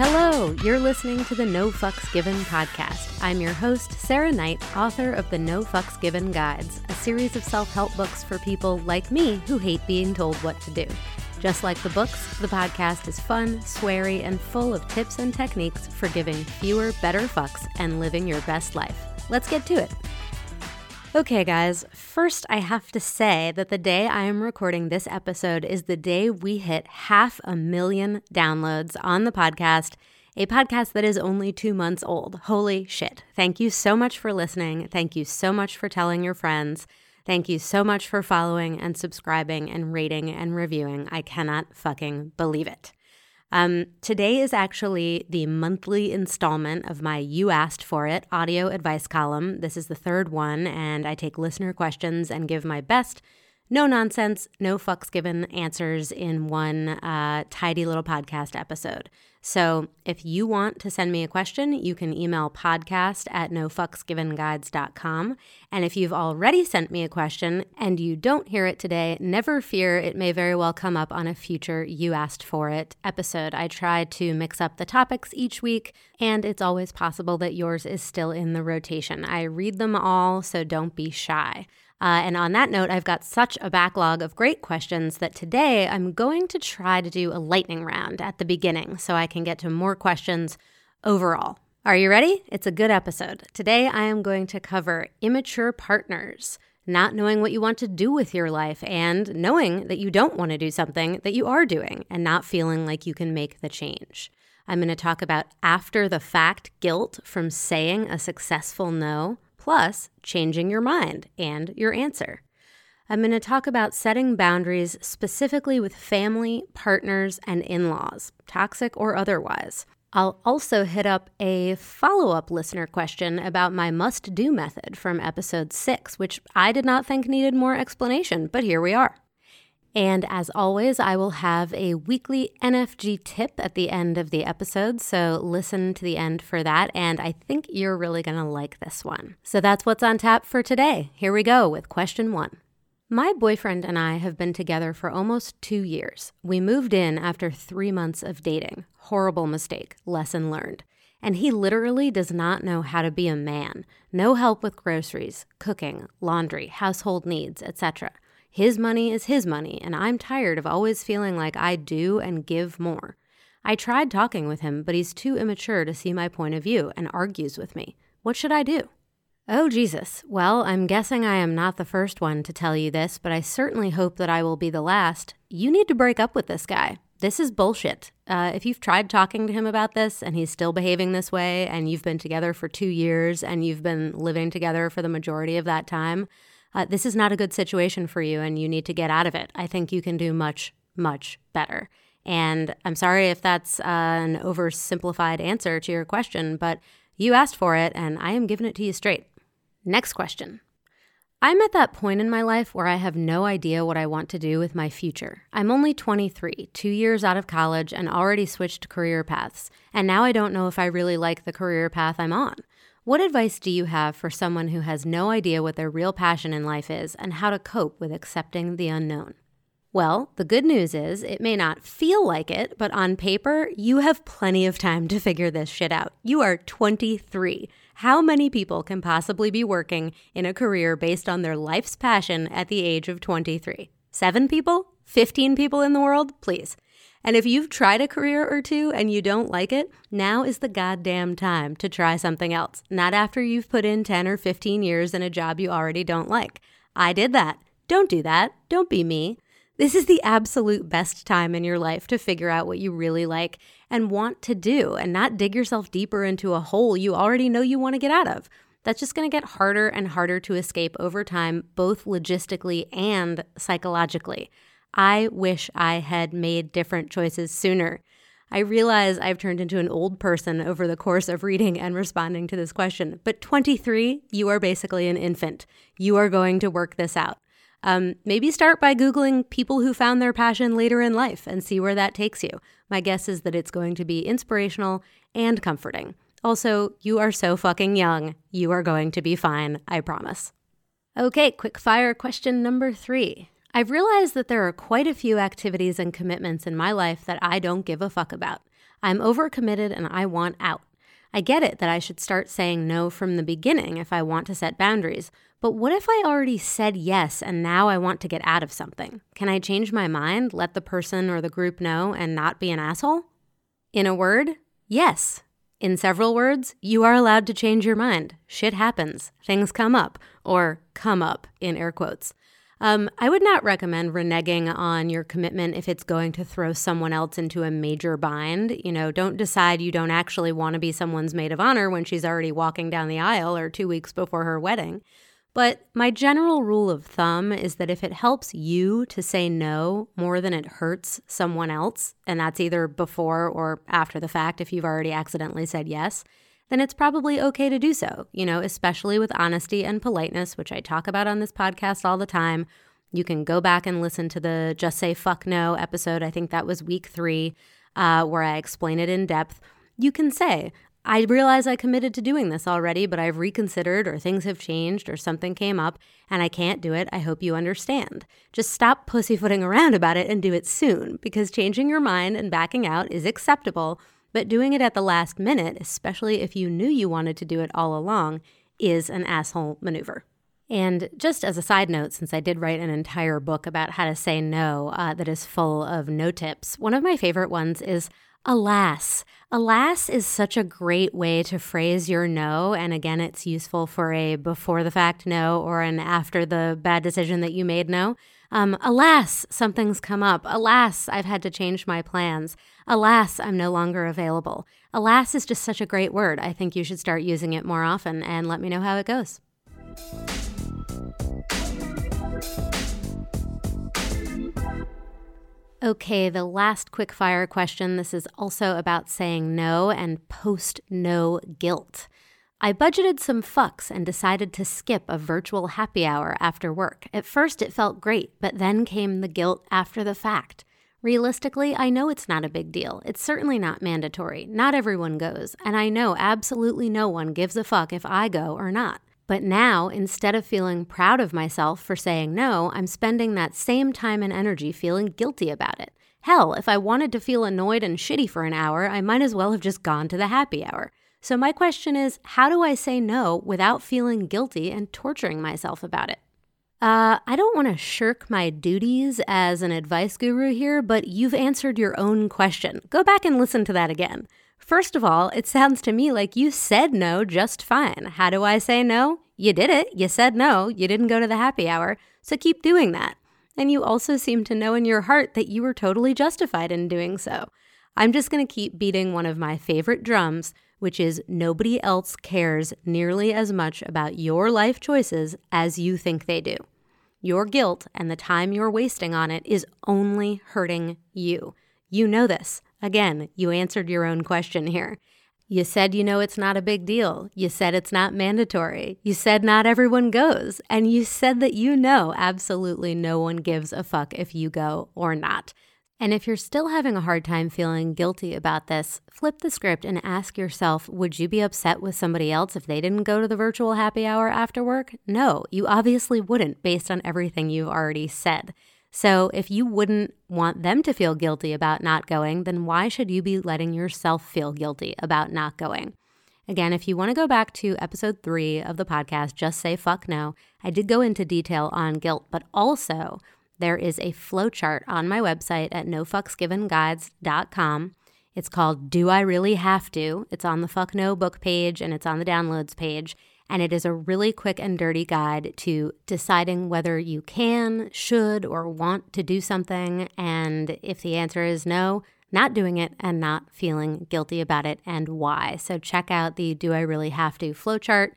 Hello, you're listening to the No Fucks Given podcast. I'm your host, Sarah Knight, author of the No Fucks Given Guides, a series of self help books for people like me who hate being told what to do. Just like the books, the podcast is fun, sweary, and full of tips and techniques for giving fewer, better fucks and living your best life. Let's get to it. Okay, guys, first I have to say that the day I am recording this episode is the day we hit half a million downloads on the podcast, a podcast that is only two months old. Holy shit. Thank you so much for listening. Thank you so much for telling your friends. Thank you so much for following and subscribing and rating and reviewing. I cannot fucking believe it. Um, today is actually the monthly installment of my You Asked For It audio advice column. This is the third one, and I take listener questions and give my best no nonsense, no fucks given answers in one uh, tidy little podcast episode. So if you want to send me a question, you can email podcast at nofucksgivenguides.com. And if you've already sent me a question and you don't hear it today, never fear, it may very well come up on a future You Asked For It episode. I try to mix up the topics each week, and it's always possible that yours is still in the rotation. I read them all, so don't be shy. Uh, and on that note, I've got such a backlog of great questions that today I'm going to try to do a lightning round at the beginning so I can get to more questions overall. Are you ready? It's a good episode. Today I am going to cover immature partners, not knowing what you want to do with your life, and knowing that you don't want to do something that you are doing and not feeling like you can make the change. I'm going to talk about after the fact guilt from saying a successful no plus changing your mind and your answer. I'm going to talk about setting boundaries specifically with family, partners, and in laws, toxic or otherwise. I'll also hit up a follow up listener question about my must do method from episode six, which I did not think needed more explanation, but here we are. And as always, I will have a weekly NFG tip at the end of the episode, so listen to the end for that. And I think you're really going to like this one. So that's what's on tap for today. Here we go with question one. My boyfriend and I have been together for almost two years. We moved in after three months of dating. Horrible mistake, lesson learned. And he literally does not know how to be a man. No help with groceries, cooking, laundry, household needs, etc. His money is his money, and I'm tired of always feeling like I do and give more. I tried talking with him, but he's too immature to see my point of view and argues with me. What should I do? Oh, Jesus. Well, I'm guessing I am not the first one to tell you this, but I certainly hope that I will be the last. You need to break up with this guy. This is bullshit. Uh, if you've tried talking to him about this and he's still behaving this way, and you've been together for two years and you've been living together for the majority of that time, uh, this is not a good situation for you and you need to get out of it. I think you can do much, much better. And I'm sorry if that's uh, an oversimplified answer to your question, but you asked for it and I am giving it to you straight. Next question. I'm at that point in my life where I have no idea what I want to do with my future. I'm only 23, two years out of college, and already switched career paths. And now I don't know if I really like the career path I'm on. What advice do you have for someone who has no idea what their real passion in life is and how to cope with accepting the unknown? Well, the good news is it may not feel like it, but on paper, you have plenty of time to figure this shit out. You are 23. How many people can possibly be working in a career based on their life's passion at the age of 23? Seven people? 15 people in the world? Please. And if you've tried a career or two and you don't like it, now is the goddamn time to try something else, not after you've put in 10 or 15 years in a job you already don't like. I did that. Don't do that. Don't be me. This is the absolute best time in your life to figure out what you really like and want to do and not dig yourself deeper into a hole you already know you want to get out of. That's just going to get harder and harder to escape over time, both logistically and psychologically. I wish I had made different choices sooner. I realize I've turned into an old person over the course of reading and responding to this question, but 23, you are basically an infant. You are going to work this out. Um, maybe start by Googling people who found their passion later in life and see where that takes you. My guess is that it's going to be inspirational and comforting. Also, you are so fucking young. You are going to be fine, I promise. Okay, quick fire question number three. I've realized that there are quite a few activities and commitments in my life that I don't give a fuck about. I'm overcommitted and I want out. I get it that I should start saying no from the beginning if I want to set boundaries, but what if I already said yes and now I want to get out of something? Can I change my mind, let the person or the group know, and not be an asshole? In a word, yes. In several words, you are allowed to change your mind. Shit happens. Things come up, or come up in air quotes. Um, I would not recommend reneging on your commitment if it's going to throw someone else into a major bind. You know, don't decide you don't actually want to be someone's maid of honor when she's already walking down the aisle or two weeks before her wedding. But my general rule of thumb is that if it helps you to say no more than it hurts someone else, and that's either before or after the fact if you've already accidentally said yes, then it's probably okay to do so, you know, especially with honesty and politeness, which I talk about on this podcast all the time. You can go back and listen to the Just Say Fuck No episode. I think that was week three, uh, where I explain it in depth. You can say, I realize I committed to doing this already, but I've reconsidered, or things have changed, or something came up, and I can't do it. I hope you understand. Just stop pussyfooting around about it and do it soon, because changing your mind and backing out is acceptable but doing it at the last minute, especially if you knew you wanted to do it all along, is an asshole maneuver. And just as a side note, since I did write an entire book about how to say no uh, that is full of no tips, one of my favorite ones is alas. Alas is such a great way to phrase your no. And again, it's useful for a before the fact no or an after the bad decision that you made no. Um, alas, something's come up. Alas, I've had to change my plans. Alas, I'm no longer available. Alas is just such a great word. I think you should start using it more often and let me know how it goes. Okay, the last quick fire question. This is also about saying no and post no guilt. I budgeted some fucks and decided to skip a virtual happy hour after work. At first, it felt great, but then came the guilt after the fact. Realistically, I know it's not a big deal. It's certainly not mandatory. Not everyone goes, and I know absolutely no one gives a fuck if I go or not. But now, instead of feeling proud of myself for saying no, I'm spending that same time and energy feeling guilty about it. Hell, if I wanted to feel annoyed and shitty for an hour, I might as well have just gone to the happy hour. So, my question is how do I say no without feeling guilty and torturing myself about it? Uh, I don't want to shirk my duties as an advice guru here, but you've answered your own question. Go back and listen to that again. First of all, it sounds to me like you said no just fine. How do I say no? You did it. You said no. You didn't go to the happy hour. So keep doing that. And you also seem to know in your heart that you were totally justified in doing so. I'm just going to keep beating one of my favorite drums which is nobody else cares nearly as much about your life choices as you think they do. Your guilt and the time you're wasting on it is only hurting you. You know this. Again, you answered your own question here. You said you know it's not a big deal. You said it's not mandatory. You said not everyone goes. And you said that you know absolutely no one gives a fuck if you go or not. And if you're still having a hard time feeling guilty about this, flip the script and ask yourself would you be upset with somebody else if they didn't go to the virtual happy hour after work? No, you obviously wouldn't based on everything you've already said. So if you wouldn't want them to feel guilty about not going, then why should you be letting yourself feel guilty about not going? Again, if you want to go back to episode three of the podcast, Just Say Fuck No, I did go into detail on guilt, but also there is a flowchart on my website at nofucksgivenguides.com. It's called Do I Really Have to? It's on the Fuck No book page and it's on the downloads page. And it is a really quick and dirty guide to deciding whether you can, should, or want to do something. And if the answer is no, not doing it and not feeling guilty about it and why. So check out the Do I Really Have to flowchart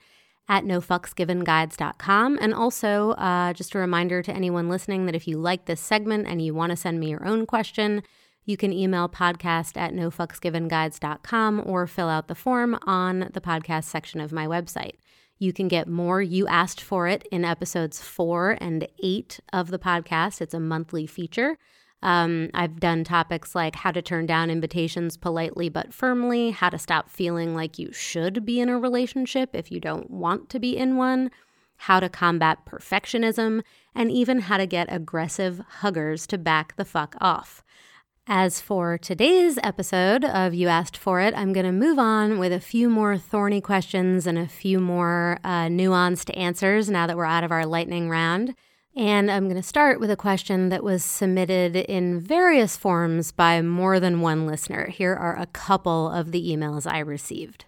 at nofucksgivenguides.com. And also, uh, just a reminder to anyone listening that if you like this segment and you want to send me your own question, you can email podcast at nofucksgivenguides.com or fill out the form on the podcast section of my website. You can get more You Asked For It in episodes four and eight of the podcast. It's a monthly feature. Um, I've done topics like how to turn down invitations politely but firmly, how to stop feeling like you should be in a relationship if you don't want to be in one, how to combat perfectionism, and even how to get aggressive huggers to back the fuck off. As for today's episode of You Asked For It, I'm going to move on with a few more thorny questions and a few more uh, nuanced answers now that we're out of our lightning round. And I'm going to start with a question that was submitted in various forms by more than one listener. Here are a couple of the emails I received.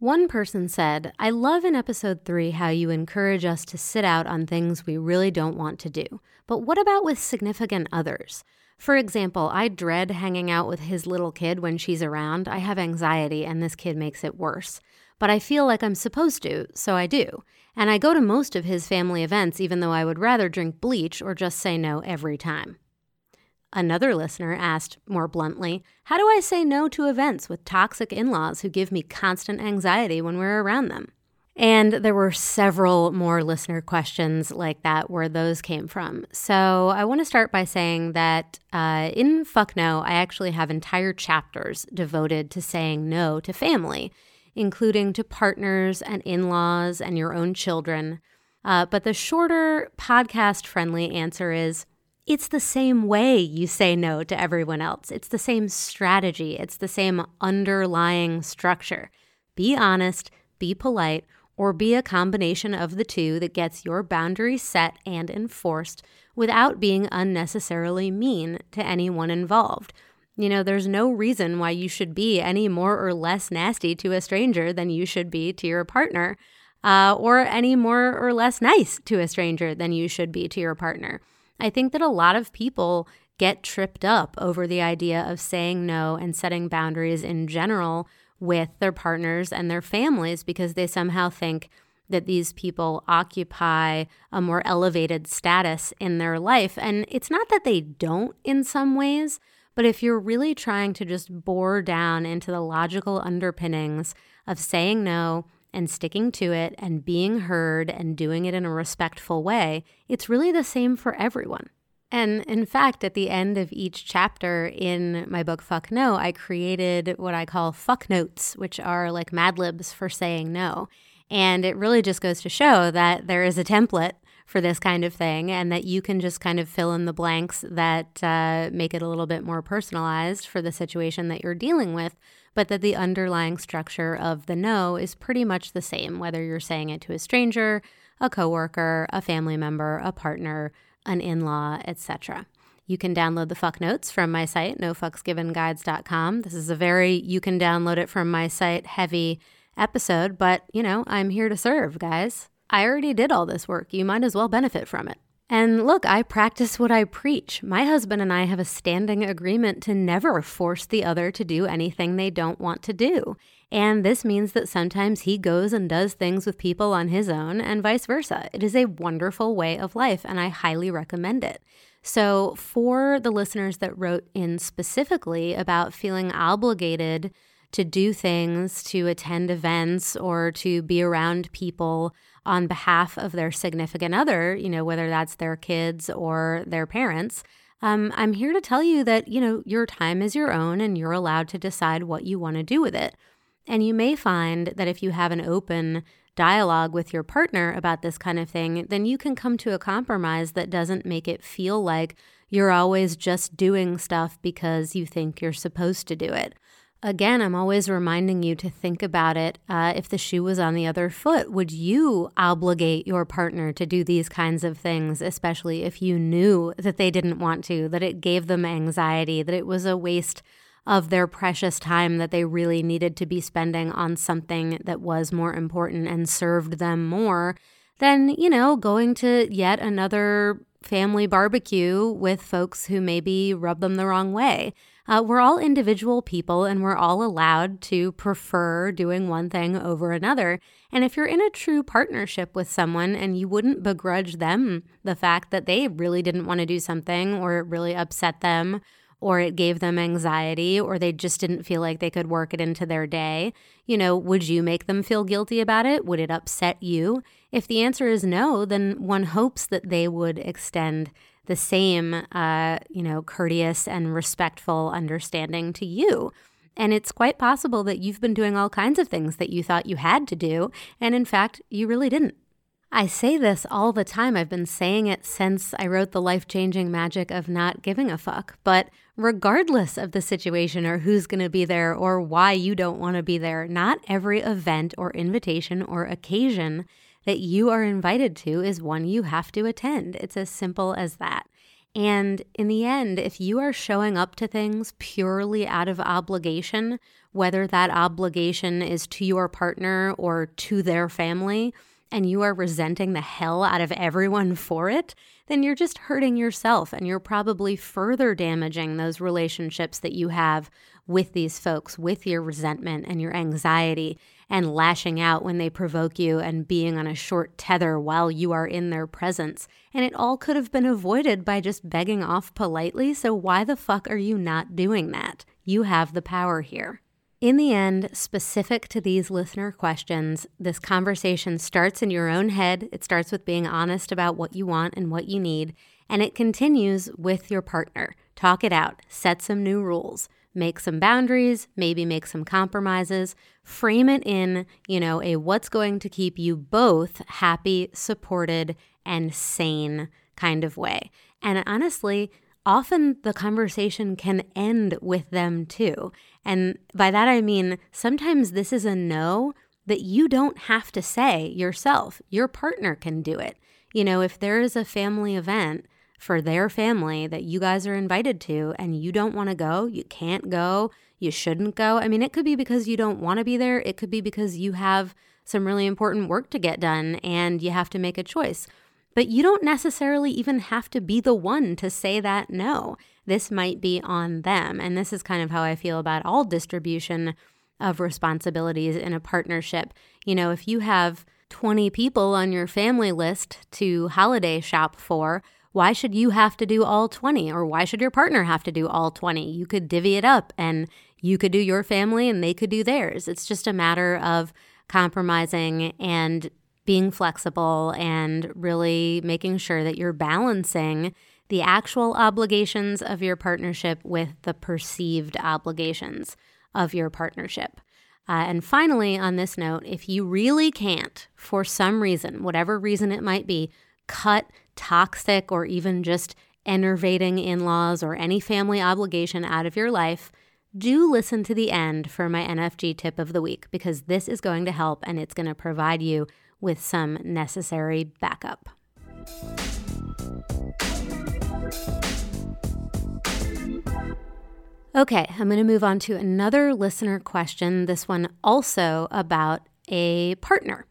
One person said, I love in episode three how you encourage us to sit out on things we really don't want to do. But what about with significant others? For example, I dread hanging out with his little kid when she's around. I have anxiety, and this kid makes it worse. But I feel like I'm supposed to, so I do. And I go to most of his family events, even though I would rather drink bleach or just say no every time. Another listener asked more bluntly, How do I say no to events with toxic in laws who give me constant anxiety when we're around them? And there were several more listener questions like that where those came from. So I want to start by saying that uh, in Fuck No, I actually have entire chapters devoted to saying no to family, including to partners and in laws and your own children. Uh, but the shorter podcast friendly answer is it's the same way you say no to everyone else. It's the same strategy, it's the same underlying structure. Be honest, be polite or be a combination of the two that gets your boundaries set and enforced without being unnecessarily mean to anyone involved. You know, there's no reason why you should be any more or less nasty to a stranger than you should be to your partner, uh, or any more or less nice to a stranger than you should be to your partner. I think that a lot of people get tripped up over the idea of saying no and setting boundaries in general with their partners and their families because they somehow think that these people occupy a more elevated status in their life. And it's not that they don't in some ways, but if you're really trying to just bore down into the logical underpinnings of saying no and sticking to it and being heard and doing it in a respectful way, it's really the same for everyone. And in fact, at the end of each chapter in my book, Fuck No, I created what I call fuck notes, which are like Mad Libs for saying no. And it really just goes to show that there is a template for this kind of thing and that you can just kind of fill in the blanks that uh, make it a little bit more personalized for the situation that you're dealing with, but that the underlying structure of the no is pretty much the same, whether you're saying it to a stranger, a coworker, a family member, a partner, an in law, etc. You can download the fuck notes from my site, nofucksgivenguides.com. This is a very you can download it from my site heavy episode, but you know, I'm here to serve, guys. I already did all this work. You might as well benefit from it. And look, I practice what I preach. My husband and I have a standing agreement to never force the other to do anything they don't want to do. And this means that sometimes he goes and does things with people on his own and vice versa. It is a wonderful way of life, and I highly recommend it. So, for the listeners that wrote in specifically about feeling obligated to do things, to attend events, or to be around people on behalf of their significant other, you know, whether that's their kids or their parents, um, I'm here to tell you that, you know, your time is your own and you're allowed to decide what you want to do with it. And you may find that if you have an open dialogue with your partner about this kind of thing, then you can come to a compromise that doesn't make it feel like you're always just doing stuff because you think you're supposed to do it. Again, I'm always reminding you to think about it. Uh, if the shoe was on the other foot, would you obligate your partner to do these kinds of things, especially if you knew that they didn't want to, that it gave them anxiety, that it was a waste of their precious time that they really needed to be spending on something that was more important and served them more than, you know, going to yet another family barbecue with folks who maybe rub them the wrong way. Uh, we're all individual people and we're all allowed to prefer doing one thing over another. And if you're in a true partnership with someone and you wouldn't begrudge them the fact that they really didn't want to do something or it really upset them or it gave them anxiety, or they just didn't feel like they could work it into their day, you know, would you make them feel guilty about it? Would it upset you? If the answer is no, then one hopes that they would extend the same, uh, you know, courteous and respectful understanding to you. And it's quite possible that you've been doing all kinds of things that you thought you had to do, and in fact, you really didn't. I say this all the time. I've been saying it since I wrote The Life Changing Magic of Not Giving a Fuck. But regardless of the situation or who's going to be there or why you don't want to be there, not every event or invitation or occasion that you are invited to is one you have to attend. It's as simple as that. And in the end, if you are showing up to things purely out of obligation, whether that obligation is to your partner or to their family, and you are resenting the hell out of everyone for it, then you're just hurting yourself and you're probably further damaging those relationships that you have with these folks, with your resentment and your anxiety and lashing out when they provoke you and being on a short tether while you are in their presence. And it all could have been avoided by just begging off politely. So, why the fuck are you not doing that? You have the power here. In the end, specific to these listener questions, this conversation starts in your own head. It starts with being honest about what you want and what you need, and it continues with your partner. Talk it out, set some new rules, make some boundaries, maybe make some compromises, frame it in, you know, a what's going to keep you both happy, supported, and sane kind of way. And honestly, often the conversation can end with them too. And by that I mean sometimes this is a no that you don't have to say yourself. Your partner can do it. You know, if there is a family event for their family that you guys are invited to and you don't want to go, you can't go, you shouldn't go. I mean, it could be because you don't want to be there, it could be because you have some really important work to get done and you have to make a choice. But you don't necessarily even have to be the one to say that no. This might be on them. And this is kind of how I feel about all distribution of responsibilities in a partnership. You know, if you have 20 people on your family list to holiday shop for, why should you have to do all 20 or why should your partner have to do all 20? You could divvy it up and you could do your family and they could do theirs. It's just a matter of compromising and being flexible and really making sure that you're balancing the actual obligations of your partnership with the perceived obligations of your partnership. Uh, and finally, on this note, if you really can't, for some reason, whatever reason it might be, cut toxic or even just enervating in laws or any family obligation out of your life, do listen to the end for my NFG tip of the week because this is going to help and it's going to provide you with some necessary backup. Okay, I'm going to move on to another listener question. This one also about a partner.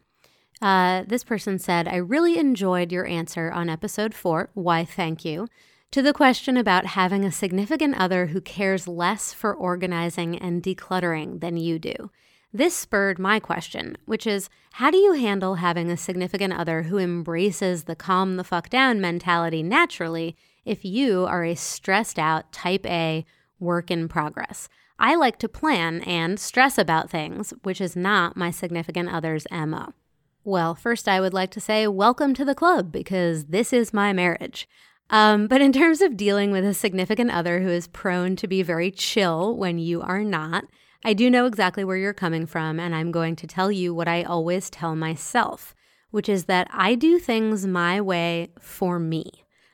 Uh, this person said, I really enjoyed your answer on episode four. Why, thank you. To the question about having a significant other who cares less for organizing and decluttering than you do. This spurred my question, which is how do you handle having a significant other who embraces the calm the fuck down mentality naturally if you are a stressed out type A work in progress? I like to plan and stress about things, which is not my significant other's MO. Well, first, I would like to say welcome to the club because this is my marriage. Um, but in terms of dealing with a significant other who is prone to be very chill when you are not, I do know exactly where you're coming from, and I'm going to tell you what I always tell myself, which is that I do things my way for me.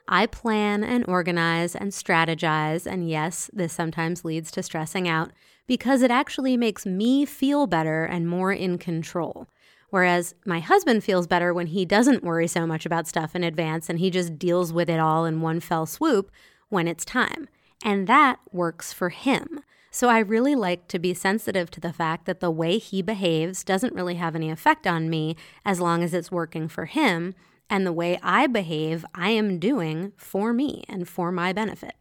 I plan and organize and strategize, and yes, this sometimes leads to stressing out because it actually makes me feel better and more in control. Whereas my husband feels better when he doesn't worry so much about stuff in advance and he just deals with it all in one fell swoop when it's time. And that works for him. So I really like to be sensitive to the fact that the way he behaves doesn't really have any effect on me as long as it's working for him. And the way I behave, I am doing for me and for my benefit.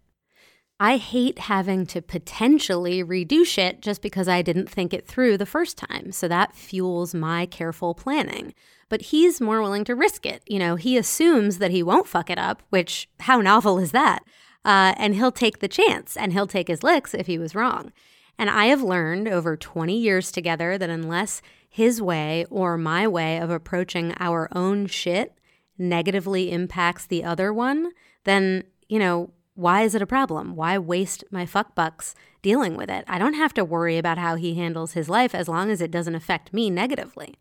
I hate having to potentially redo shit just because I didn't think it through the first time. So that fuels my careful planning. But he's more willing to risk it. You know, he assumes that he won't fuck it up, which, how novel is that? uh, and he'll take the chance and he'll take his licks if he was wrong. And I have learned over 20 years together that unless his way or my way of approaching our own shit negatively impacts the other one, then, you know, why is it a problem? Why waste my fuck bucks dealing with it? I don't have to worry about how he handles his life as long as it doesn't affect me negatively.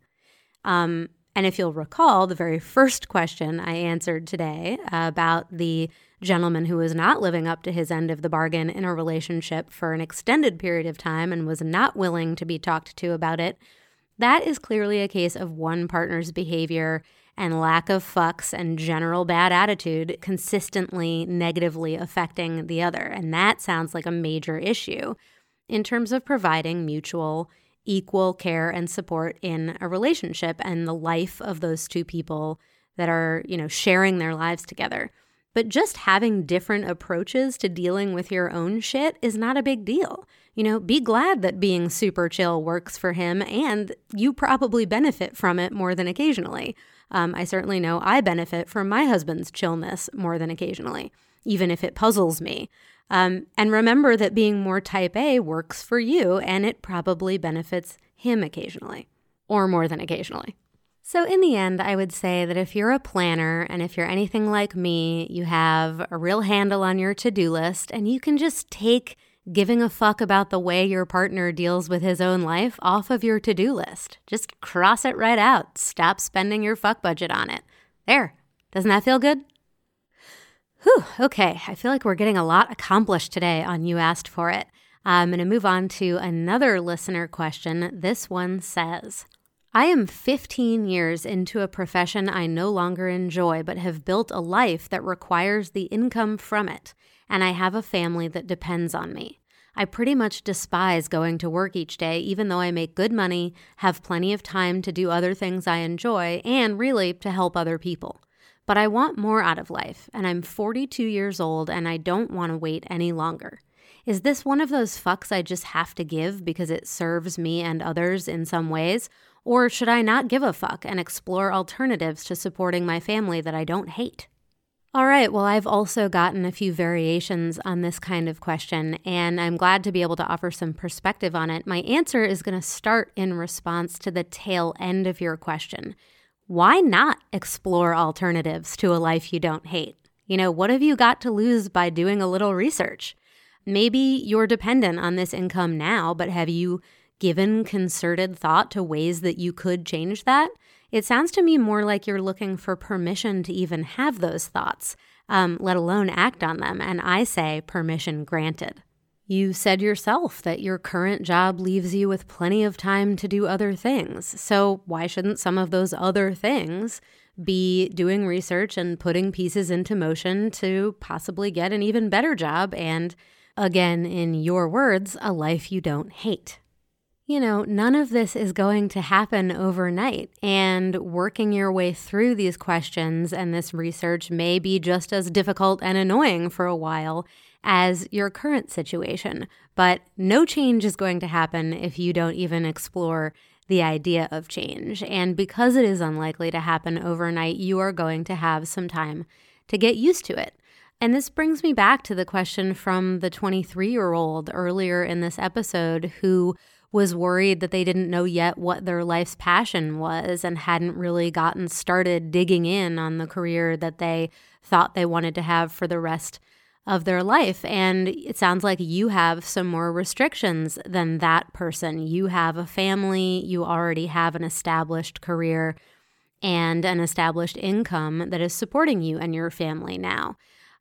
Um, And if you'll recall, the very first question I answered today about the gentleman who was not living up to his end of the bargain in a relationship for an extended period of time and was not willing to be talked to about it, that is clearly a case of one partner's behavior and lack of fucks and general bad attitude consistently negatively affecting the other. And that sounds like a major issue in terms of providing mutual, equal care and support in a relationship and the life of those two people that are, you know, sharing their lives together. But just having different approaches to dealing with your own shit is not a big deal. You know, be glad that being super chill works for him and you probably benefit from it more than occasionally. Um, I certainly know I benefit from my husband's chillness more than occasionally, even if it puzzles me. Um, and remember that being more type A works for you and it probably benefits him occasionally or more than occasionally. So, in the end, I would say that if you're a planner and if you're anything like me, you have a real handle on your to do list and you can just take giving a fuck about the way your partner deals with his own life off of your to do list. Just cross it right out. Stop spending your fuck budget on it. There. Doesn't that feel good? Whew, okay. I feel like we're getting a lot accomplished today on You Asked For It. I'm going to move on to another listener question. This one says, I am 15 years into a profession I no longer enjoy, but have built a life that requires the income from it and I have a family that depends on me. I pretty much despise going to work each day, even though I make good money, have plenty of time to do other things I enjoy, and really to help other people. But I want more out of life, and I'm 42 years old and I don't want to wait any longer. Is this one of those fucks I just have to give because it serves me and others in some ways? Or should I not give a fuck and explore alternatives to supporting my family that I don't hate? All right. Well, I've also gotten a few variations on this kind of question, and I'm glad to be able to offer some perspective on it. My answer is going to start in response to the tail end of your question. Why not explore alternatives to a life you don't hate? You know, what have you got to lose by doing a little research? Maybe you're dependent on this income now, but have you given concerted thought to ways that you could change that? It sounds to me more like you're looking for permission to even have those thoughts, um, let alone act on them. And I say permission granted. You said yourself that your current job leaves you with plenty of time to do other things. So, why shouldn't some of those other things be doing research and putting pieces into motion to possibly get an even better job and, again, in your words, a life you don't hate? You know, none of this is going to happen overnight. And working your way through these questions and this research may be just as difficult and annoying for a while as your current situation. But no change is going to happen if you don't even explore the idea of change. And because it is unlikely to happen overnight, you are going to have some time to get used to it. And this brings me back to the question from the 23 year old earlier in this episode who was worried that they didn't know yet what their life's passion was and hadn't really gotten started digging in on the career that they thought they wanted to have for the rest of their life. And it sounds like you have some more restrictions than that person. You have a family, you already have an established career and an established income that is supporting you and your family now.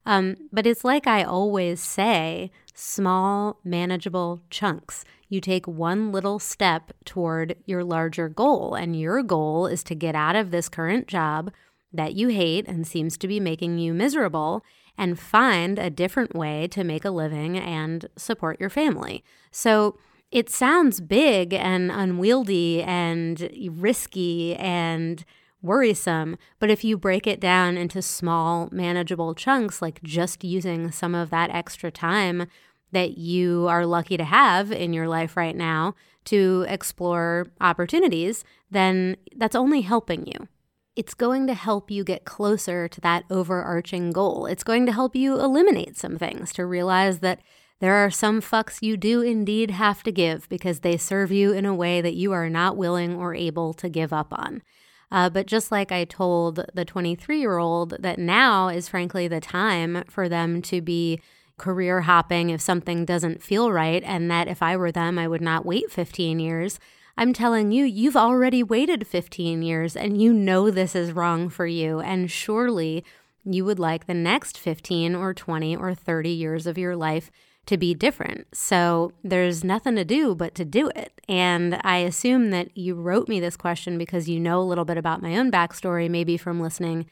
Um, but it's like I always say small, manageable chunks. You take one little step toward your larger goal, and your goal is to get out of this current job that you hate and seems to be making you miserable and find a different way to make a living and support your family. So, it sounds big and unwieldy and risky and worrisome. But if you break it down into small, manageable chunks, like just using some of that extra time that you are lucky to have in your life right now to explore opportunities, then that's only helping you. It's going to help you get closer to that overarching goal. It's going to help you eliminate some things to realize that there are some fucks you do indeed have to give because they serve you in a way that you are not willing or able to give up on. Uh, but just like I told the 23 year old, that now is frankly the time for them to be career hopping if something doesn't feel right, and that if I were them, I would not wait 15 years. I'm telling you, you've already waited 15 years and you know this is wrong for you. And surely you would like the next 15 or 20 or 30 years of your life to be different. So there's nothing to do but to do it. And I assume that you wrote me this question because you know a little bit about my own backstory, maybe from listening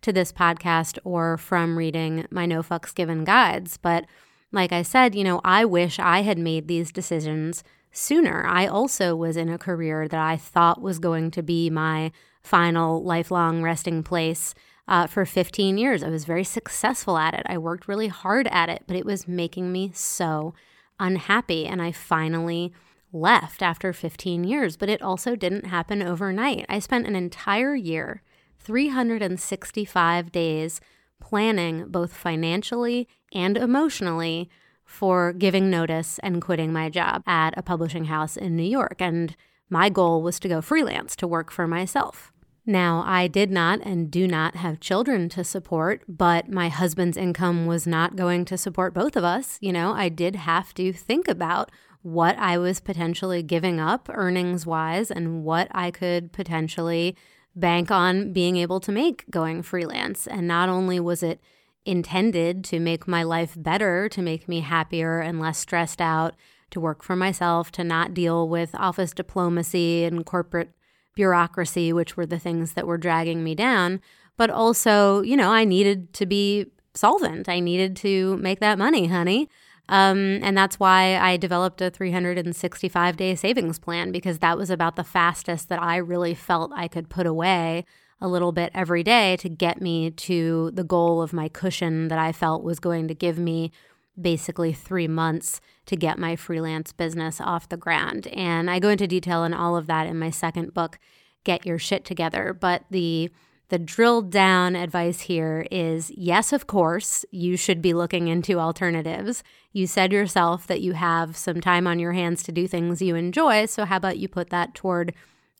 to this podcast or from reading my No Fucks Given guides. But like I said, you know, I wish I had made these decisions sooner. I also was in a career that I thought was going to be my final lifelong resting place uh, for 15 years. I was very successful at it. I worked really hard at it, but it was making me so unhappy. And I finally left after 15 years, but it also didn't happen overnight. I spent an entire year, 365 days, planning both financially and emotionally for giving notice and quitting my job at a publishing house in New York. And my goal was to go freelance to work for myself. Now, I did not and do not have children to support, but my husband's income was not going to support both of us. You know, I did have to think about what I was potentially giving up earnings wise and what I could potentially bank on being able to make going freelance. And not only was it intended to make my life better, to make me happier and less stressed out, to work for myself, to not deal with office diplomacy and corporate bureaucracy, which were the things that were dragging me down. But also, you know, I needed to be solvent. I needed to make that money, honey. Um, and that's why I developed a 365 day savings plan because that was about the fastest that I really felt I could put away a little bit every day to get me to the goal of my cushion that I felt was going to give me basically three months to get my freelance business off the ground. And I go into detail in all of that in my second book, Get Your Shit Together. But the the drilled down advice here is yes, of course, you should be looking into alternatives. You said yourself that you have some time on your hands to do things you enjoy. So, how about you put that toward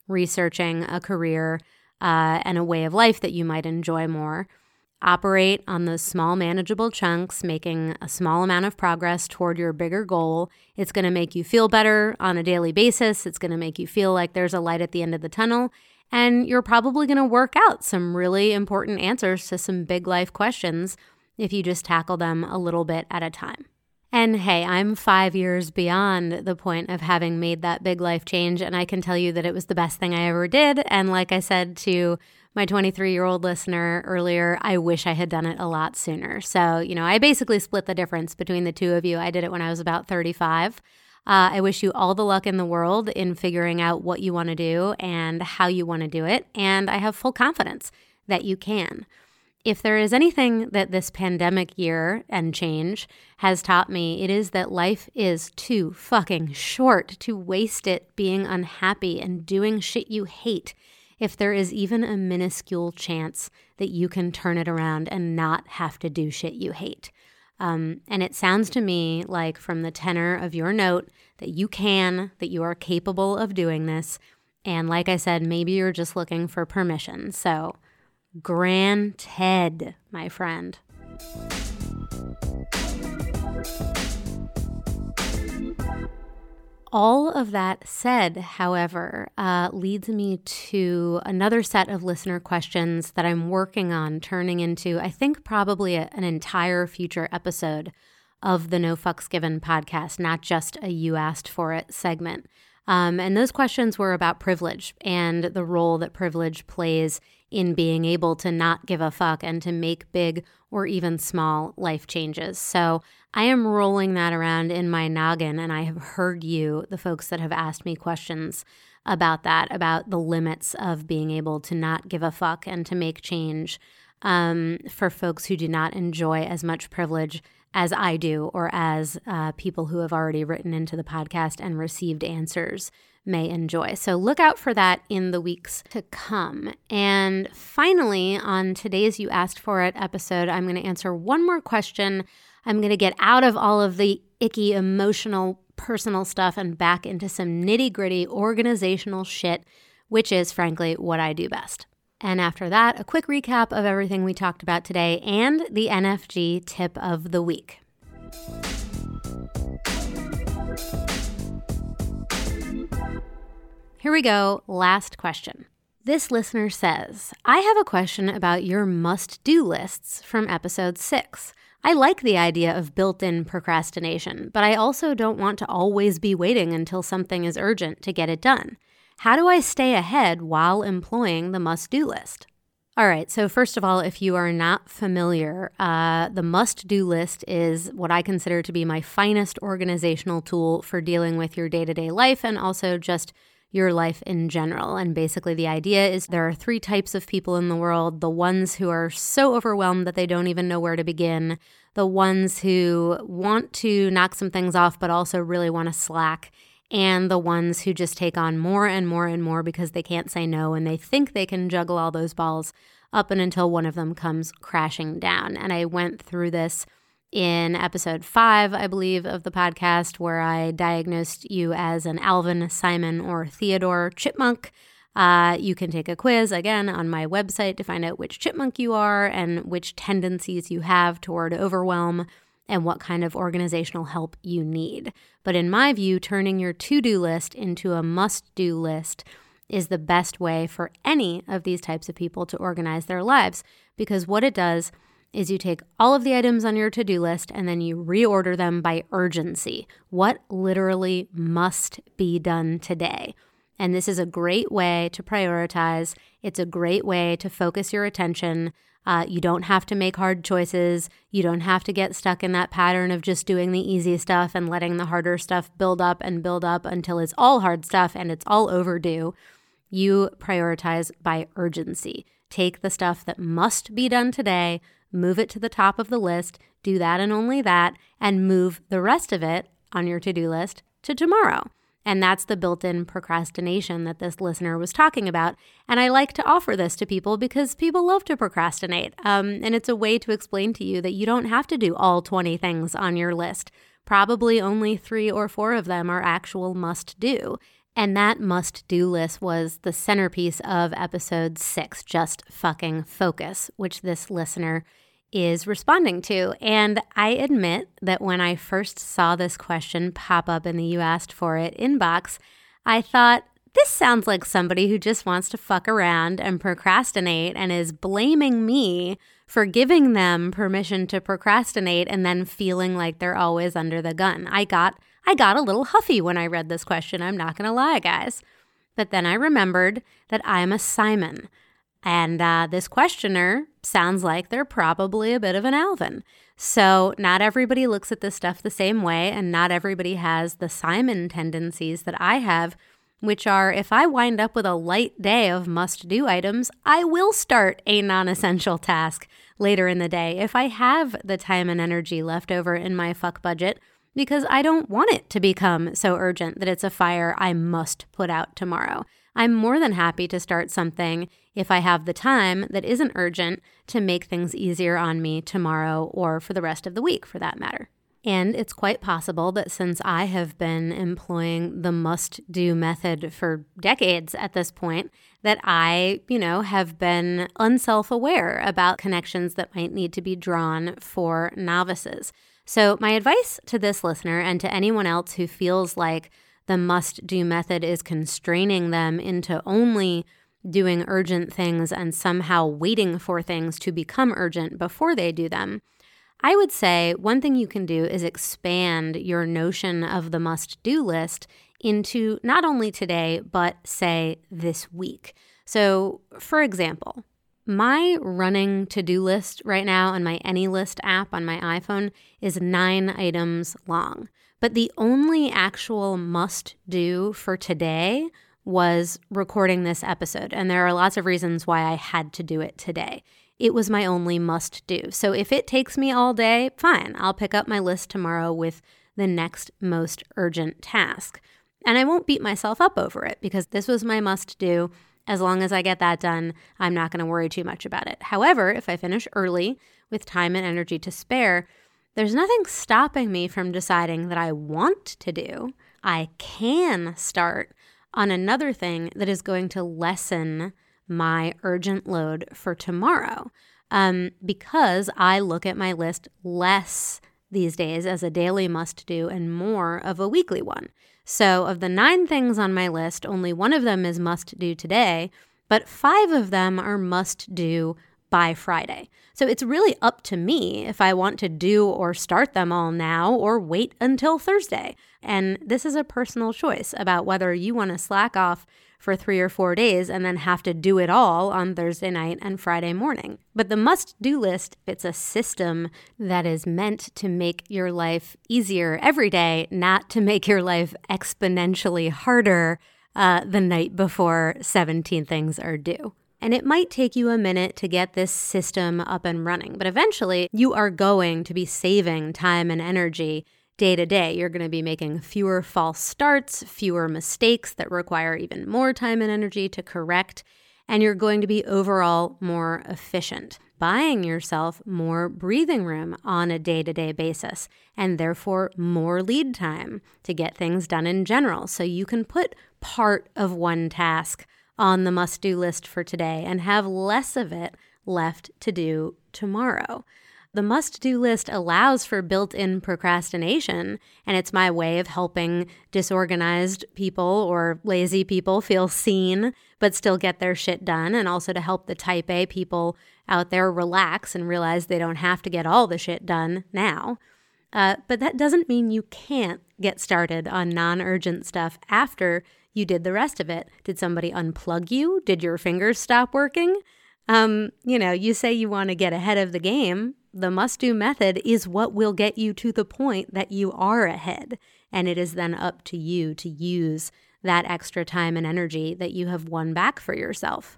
researching a career uh, and a way of life that you might enjoy more? Operate on those small, manageable chunks, making a small amount of progress toward your bigger goal. It's going to make you feel better on a daily basis. It's going to make you feel like there's a light at the end of the tunnel. And you're probably going to work out some really important answers to some big life questions if you just tackle them a little bit at a time. And hey, I'm five years beyond the point of having made that big life change. And I can tell you that it was the best thing I ever did. And like I said to my 23 year old listener earlier, I wish I had done it a lot sooner. So, you know, I basically split the difference between the two of you. I did it when I was about 35. Uh, I wish you all the luck in the world in figuring out what you want to do and how you want to do it. And I have full confidence that you can. If there is anything that this pandemic year and change has taught me, it is that life is too fucking short to waste it being unhappy and doing shit you hate if there is even a minuscule chance that you can turn it around and not have to do shit you hate. Um, and it sounds to me like, from the tenor of your note, that you can, that you are capable of doing this. And like I said, maybe you're just looking for permission. So, granted, my friend. All of that said, however, uh, leads me to another set of listener questions that I'm working on turning into, I think, probably a, an entire future episode of the No Fucks Given podcast, not just a You Asked For It segment. Um, and those questions were about privilege and the role that privilege plays in being able to not give a fuck and to make big or even small life changes. So I am rolling that around in my noggin, and I have heard you, the folks that have asked me questions about that, about the limits of being able to not give a fuck and to make change um, for folks who do not enjoy as much privilege as I do, or as uh, people who have already written into the podcast and received answers may enjoy. So look out for that in the weeks to come. And finally, on today's You Asked For It episode, I'm going to answer one more question. I'm going to get out of all of the icky, emotional, personal stuff and back into some nitty gritty organizational shit, which is frankly what I do best. And after that, a quick recap of everything we talked about today and the NFG tip of the week. Here we go. Last question. This listener says, I have a question about your must do lists from episode six. I like the idea of built in procrastination, but I also don't want to always be waiting until something is urgent to get it done. How do I stay ahead while employing the must do list? All right, so first of all, if you are not familiar, uh, the must do list is what I consider to be my finest organizational tool for dealing with your day to day life and also just your life in general. And basically, the idea is there are three types of people in the world the ones who are so overwhelmed that they don't even know where to begin, the ones who want to knock some things off but also really want to slack. And the ones who just take on more and more and more because they can't say no and they think they can juggle all those balls up and until one of them comes crashing down. And I went through this in episode five, I believe, of the podcast, where I diagnosed you as an Alvin, Simon, or Theodore chipmunk. Uh, you can take a quiz again on my website to find out which chipmunk you are and which tendencies you have toward overwhelm and what kind of organizational help you need. But in my view, turning your to do list into a must do list is the best way for any of these types of people to organize their lives because what it does is you take all of the items on your to do list and then you reorder them by urgency. What literally must be done today? And this is a great way to prioritize. It's a great way to focus your attention. Uh, you don't have to make hard choices. You don't have to get stuck in that pattern of just doing the easy stuff and letting the harder stuff build up and build up until it's all hard stuff and it's all overdue. You prioritize by urgency. Take the stuff that must be done today, move it to the top of the list, do that and only that, and move the rest of it on your to do list to tomorrow. And that's the built in procrastination that this listener was talking about. And I like to offer this to people because people love to procrastinate. Um, and it's a way to explain to you that you don't have to do all 20 things on your list. Probably only three or four of them are actual must do. And that must do list was the centerpiece of episode six, Just Fucking Focus, which this listener is responding to. And I admit that when I first saw this question pop up in the You Asked For It inbox, I thought, this sounds like somebody who just wants to fuck around and procrastinate and is blaming me for giving them permission to procrastinate and then feeling like they're always under the gun. I got I got a little huffy when I read this question, I'm not to lie, guys. But then I remembered that I'm a Simon. And uh, this questioner sounds like they're probably a bit of an Alvin. So, not everybody looks at this stuff the same way, and not everybody has the Simon tendencies that I have, which are if I wind up with a light day of must do items, I will start a non essential task later in the day if I have the time and energy left over in my fuck budget because I don't want it to become so urgent that it's a fire I must put out tomorrow. I'm more than happy to start something if I have the time that isn't urgent to make things easier on me tomorrow or for the rest of the week, for that matter. And it's quite possible that since I have been employing the must do method for decades at this point, that I, you know, have been unself aware about connections that might need to be drawn for novices. So, my advice to this listener and to anyone else who feels like the must do method is constraining them into only doing urgent things and somehow waiting for things to become urgent before they do them. I would say one thing you can do is expand your notion of the must do list into not only today, but say this week. So, for example, my running to do list right now on my AnyList app on my iPhone is nine items long. But the only actual must do for today was recording this episode. And there are lots of reasons why I had to do it today. It was my only must do. So if it takes me all day, fine. I'll pick up my list tomorrow with the next most urgent task. And I won't beat myself up over it because this was my must do. As long as I get that done, I'm not going to worry too much about it. However, if I finish early with time and energy to spare, there's nothing stopping me from deciding that I want to do, I can start on another thing that is going to lessen my urgent load for tomorrow. Um, because I look at my list less these days as a daily must do and more of a weekly one. So, of the nine things on my list, only one of them is must do today, but five of them are must do by Friday. So it's really up to me if I want to do or start them all now or wait until Thursday. And this is a personal choice about whether you want to slack off for three or four days and then have to do it all on Thursday night and Friday morning. But the must do list, it's a system that is meant to make your life easier every day, not to make your life exponentially harder uh, the night before 17 things are due. And it might take you a minute to get this system up and running, but eventually you are going to be saving time and energy day to day. You're going to be making fewer false starts, fewer mistakes that require even more time and energy to correct, and you're going to be overall more efficient, buying yourself more breathing room on a day to day basis, and therefore more lead time to get things done in general. So you can put part of one task on the must do list for today and have less of it left to do tomorrow. The must do list allows for built in procrastination, and it's my way of helping disorganized people or lazy people feel seen but still get their shit done, and also to help the type A people out there relax and realize they don't have to get all the shit done now. Uh, but that doesn't mean you can't get started on non urgent stuff after you did the rest of it. Did somebody unplug you? Did your fingers stop working? Um, you know, you say you want to get ahead of the game. The must do method is what will get you to the point that you are ahead. And it is then up to you to use that extra time and energy that you have won back for yourself.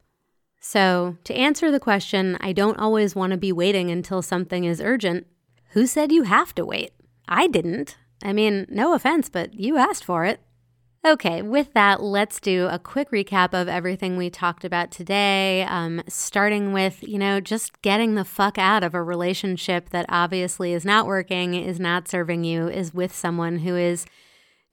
So, to answer the question, I don't always want to be waiting until something is urgent. Who said you have to wait? I didn't. I mean, no offense, but you asked for it. Okay, with that, let's do a quick recap of everything we talked about today. Um, starting with, you know, just getting the fuck out of a relationship that obviously is not working, is not serving you, is with someone who is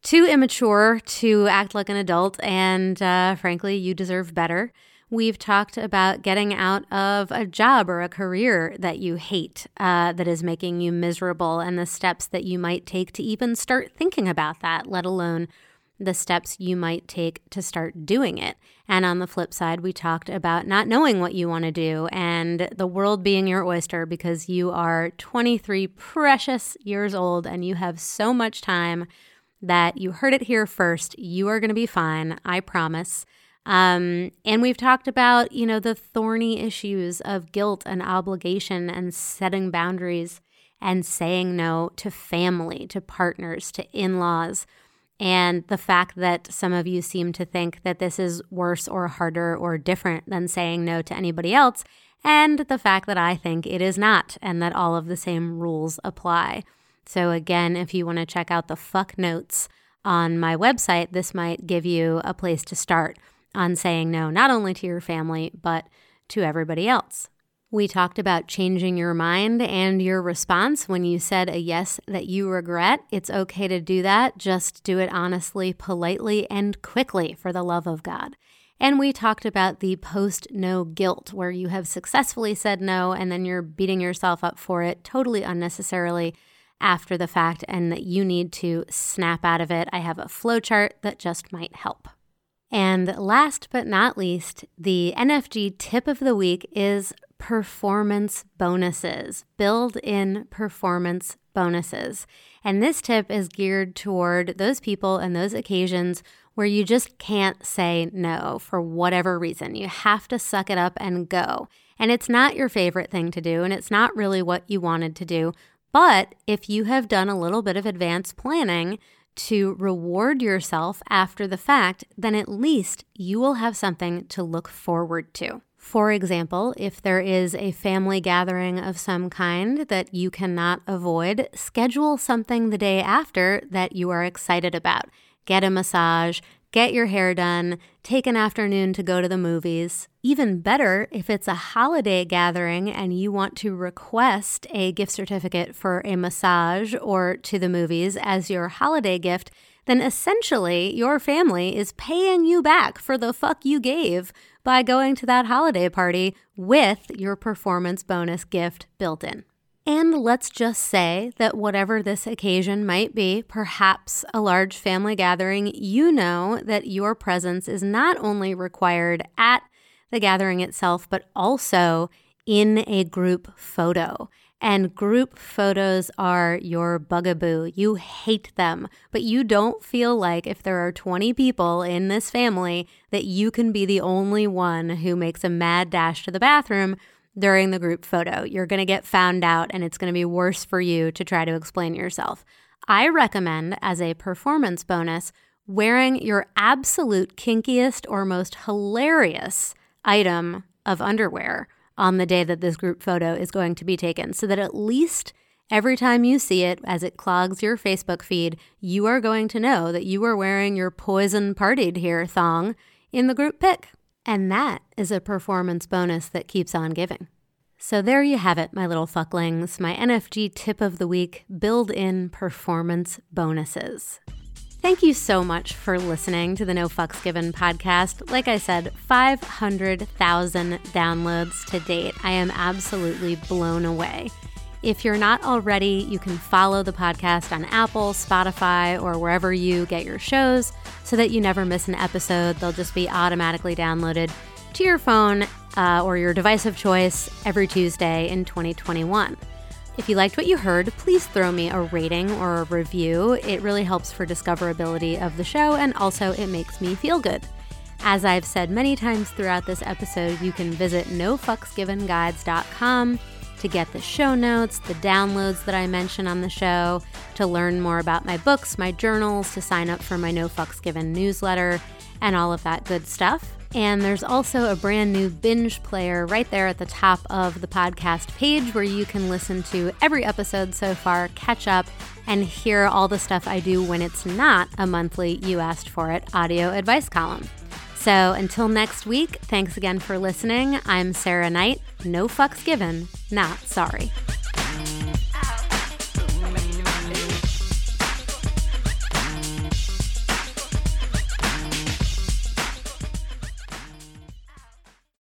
too immature to act like an adult, and uh, frankly, you deserve better. We've talked about getting out of a job or a career that you hate, uh, that is making you miserable, and the steps that you might take to even start thinking about that, let alone the steps you might take to start doing it. And on the flip side, we talked about not knowing what you want to do and the world being your oyster because you are 23 precious years old and you have so much time that you heard it here first. You are going to be fine, I promise. Um, and we've talked about, you know, the thorny issues of guilt and obligation and setting boundaries and saying no to family, to partners, to in laws and the fact that some of you seem to think that this is worse or harder or different than saying no to anybody else, and the fact that I think it is not, and that all of the same rules apply. So, again, if you want to check out the fuck notes on my website, this might give you a place to start on saying no, not only to your family, but to everybody else. We talked about changing your mind and your response when you said a yes that you regret. It's okay to do that. Just do it honestly, politely, and quickly for the love of God. And we talked about the post no guilt, where you have successfully said no and then you're beating yourself up for it totally unnecessarily after the fact, and that you need to snap out of it. I have a flowchart that just might help. And last but not least, the NFG tip of the week is performance bonuses, build in performance bonuses. And this tip is geared toward those people and those occasions where you just can't say no for whatever reason. You have to suck it up and go. And it's not your favorite thing to do, and it's not really what you wanted to do. But if you have done a little bit of advanced planning to reward yourself after the fact, then at least you will have something to look forward to. For example, if there is a family gathering of some kind that you cannot avoid, schedule something the day after that you are excited about. Get a massage, get your hair done, take an afternoon to go to the movies. Even better, if it's a holiday gathering and you want to request a gift certificate for a massage or to the movies as your holiday gift, then essentially your family is paying you back for the fuck you gave by going to that holiday party with your performance bonus gift built in. And let's just say that whatever this occasion might be, perhaps a large family gathering, you know that your presence is not only required at the gathering itself, but also in a group photo. And group photos are your bugaboo. You hate them, but you don't feel like if there are 20 people in this family that you can be the only one who makes a mad dash to the bathroom during the group photo. You're going to get found out and it's going to be worse for you to try to explain yourself. I recommend, as a performance bonus, wearing your absolute kinkiest or most hilarious item of underwear on the day that this group photo is going to be taken so that at least every time you see it as it clogs your Facebook feed, you are going to know that you are wearing your poison partied here thong in the group pic. And that is a performance bonus that keeps on giving. So there you have it, my little fucklings, my NFG tip of the week build in performance bonuses. Thank you so much for listening to the No Fucks Given podcast. Like I said, 500,000 downloads to date. I am absolutely blown away. If you're not already, you can follow the podcast on Apple, Spotify, or wherever you get your shows so that you never miss an episode. They'll just be automatically downloaded to your phone uh, or your device of choice every Tuesday in 2021. If you liked what you heard, please throw me a rating or a review. It really helps for discoverability of the show and also it makes me feel good. As I've said many times throughout this episode, you can visit nofucksgivenguides.com to get the show notes, the downloads that I mention on the show, to learn more about my books, my journals, to sign up for my No Fucks Given newsletter, and all of that good stuff. And there's also a brand new binge player right there at the top of the podcast page where you can listen to every episode so far, catch up, and hear all the stuff I do when it's not a monthly You Asked For It audio advice column. So until next week, thanks again for listening. I'm Sarah Knight. No fucks given, not sorry.